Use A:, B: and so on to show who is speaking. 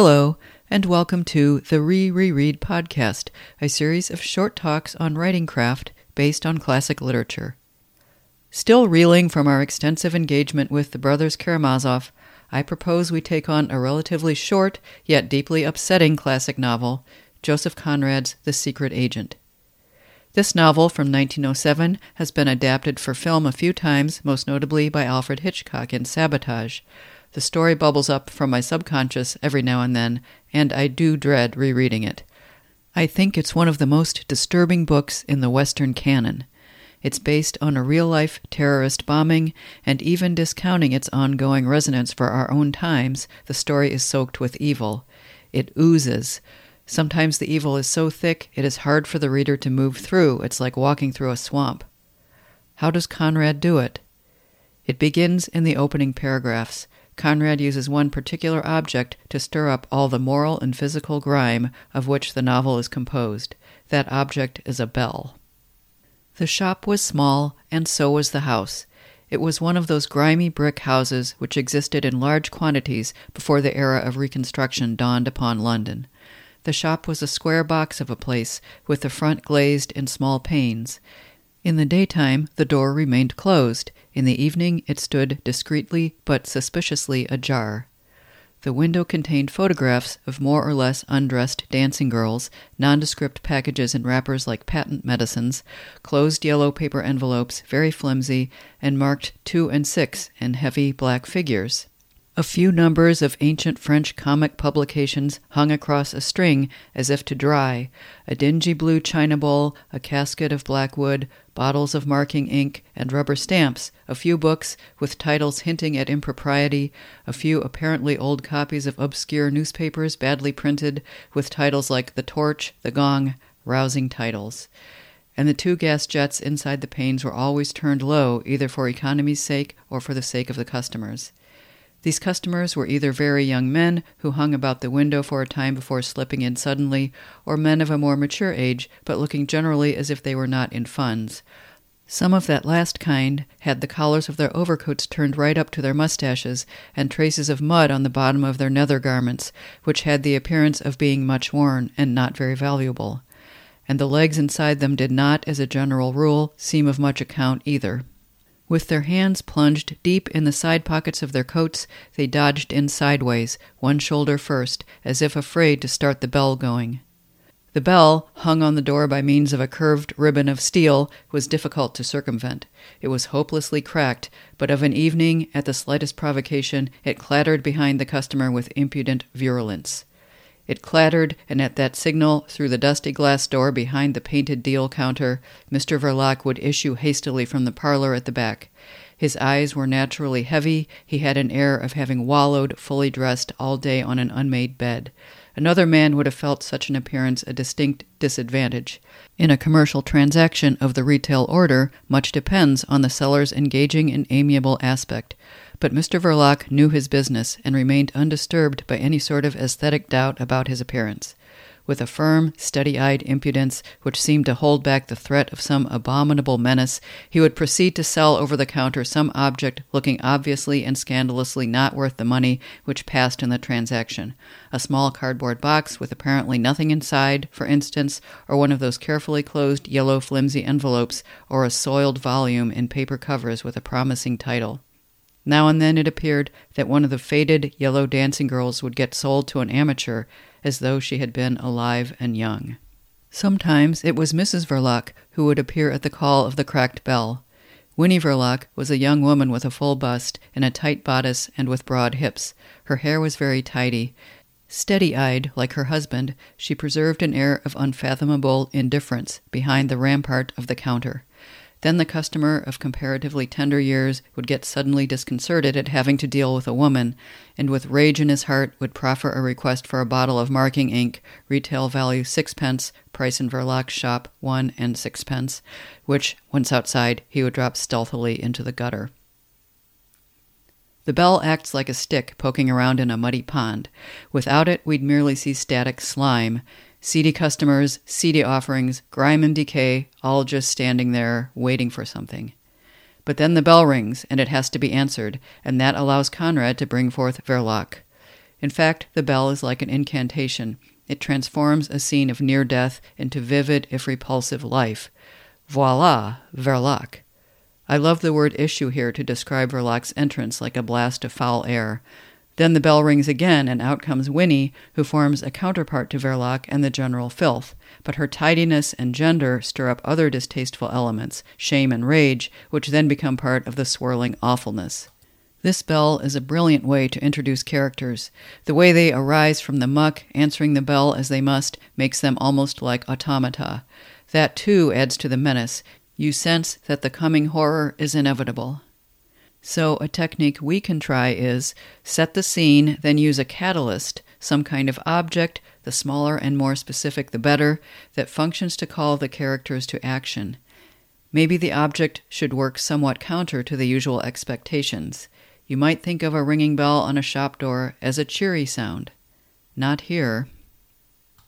A: Hello, and welcome to the Re Reread Podcast, a series of short talks on writing craft based on classic literature. Still reeling from our extensive engagement with the brothers Karamazov, I propose we take on a relatively short yet deeply upsetting classic novel, Joseph Conrad's The Secret Agent. This novel from 1907 has been adapted for film a few times, most notably by Alfred Hitchcock in Sabotage. The story bubbles up from my subconscious every now and then, and I do dread rereading it. I think it's one of the most disturbing books in the Western canon. It's based on a real life terrorist bombing, and even discounting its ongoing resonance for our own times, the story is soaked with evil. It oozes. Sometimes the evil is so thick it is hard for the reader to move through. It's like walking through a swamp. How does Conrad do it? It begins in the opening paragraphs. Conrad uses one particular object to stir up all the moral and physical grime of which the novel is composed. That object is a bell. The shop was small, and so was the house. It was one of those grimy brick houses which existed in large quantities before the era of Reconstruction dawned upon London. The shop was a square box of a place, with the front glazed in small panes. In the daytime, the door remained closed. In the evening, it stood discreetly but suspiciously ajar. The window contained photographs of more or less undressed dancing girls, nondescript packages in wrappers like patent medicines, closed yellow paper envelopes, very flimsy, and marked two and six in heavy black figures. A few numbers of ancient French comic publications hung across a string as if to dry, a dingy blue china bowl, a casket of black wood, bottles of marking ink, and rubber stamps, a few books with titles hinting at impropriety, a few apparently old copies of obscure newspapers badly printed, with titles like The Torch, The Gong, rousing titles. And the two gas jets inside the panes were always turned low, either for economy's sake or for the sake of the customers. These customers were either very young men who hung about the window for a time before slipping in suddenly, or men of a more mature age, but looking generally as if they were not in funds. Some of that last kind had the collars of their overcoats turned right up to their mustaches, and traces of mud on the bottom of their nether garments, which had the appearance of being much worn and not very valuable. And the legs inside them did not, as a general rule, seem of much account either. With their hands plunged deep in the side pockets of their coats, they dodged in sideways, one shoulder first, as if afraid to start the bell going. The bell, hung on the door by means of a curved ribbon of steel, was difficult to circumvent. It was hopelessly cracked, but of an evening, at the slightest provocation, it clattered behind the customer with impudent virulence. It clattered, and at that signal, through the dusty glass door behind the painted deal counter, Mr. Verloc would issue hastily from the parlor at the back. His eyes were naturally heavy. He had an air of having wallowed, fully dressed, all day on an unmade bed. Another man would have felt such an appearance a distinct disadvantage. In a commercial transaction of the retail order, much depends on the seller's engaging and amiable aspect. But Mr. Verloc knew his business and remained undisturbed by any sort of aesthetic doubt about his appearance. With a firm, steady eyed impudence which seemed to hold back the threat of some abominable menace, he would proceed to sell over the counter some object looking obviously and scandalously not worth the money which passed in the transaction a small cardboard box with apparently nothing inside, for instance, or one of those carefully closed yellow flimsy envelopes, or a soiled volume in paper covers with a promising title. Now and then it appeared that one of the faded yellow dancing girls would get sold to an amateur as though she had been alive and young. Sometimes it was Mrs. Verloc who would appear at the call of the cracked bell. Winnie Verloc was a young woman with a full bust, in a tight bodice, and with broad hips. Her hair was very tidy. Steady eyed, like her husband, she preserved an air of unfathomable indifference behind the rampart of the counter. Then the customer of comparatively tender years would get suddenly disconcerted at having to deal with a woman, and with rage in his heart would proffer a request for a bottle of marking ink, retail value sixpence, price in Verloc's shop one and sixpence, which, once outside, he would drop stealthily into the gutter. The bell acts like a stick poking around in a muddy pond. Without it, we'd merely see static slime, seedy customers, seedy offerings, grime and decay, all just standing there waiting for something. But then the bell rings, and it has to be answered, and that allows Conrad to bring forth Verloc. In fact, the bell is like an incantation. It transforms a scene of near death into vivid, if repulsive, life. Voila, Verloc. I love the word issue here to describe Verloc's entrance like a blast of foul air. Then the bell rings again, and out comes Winnie, who forms a counterpart to Verloc and the general filth. But her tidiness and gender stir up other distasteful elements, shame and rage, which then become part of the swirling awfulness. This bell is a brilliant way to introduce characters. The way they arise from the muck, answering the bell as they must, makes them almost like automata. That, too, adds to the menace. You sense that the coming horror is inevitable. So, a technique we can try is set the scene, then use a catalyst, some kind of object, the smaller and more specific the better, that functions to call the characters to action. Maybe the object should work somewhat counter to the usual expectations. You might think of a ringing bell on a shop door as a cheery sound. Not here.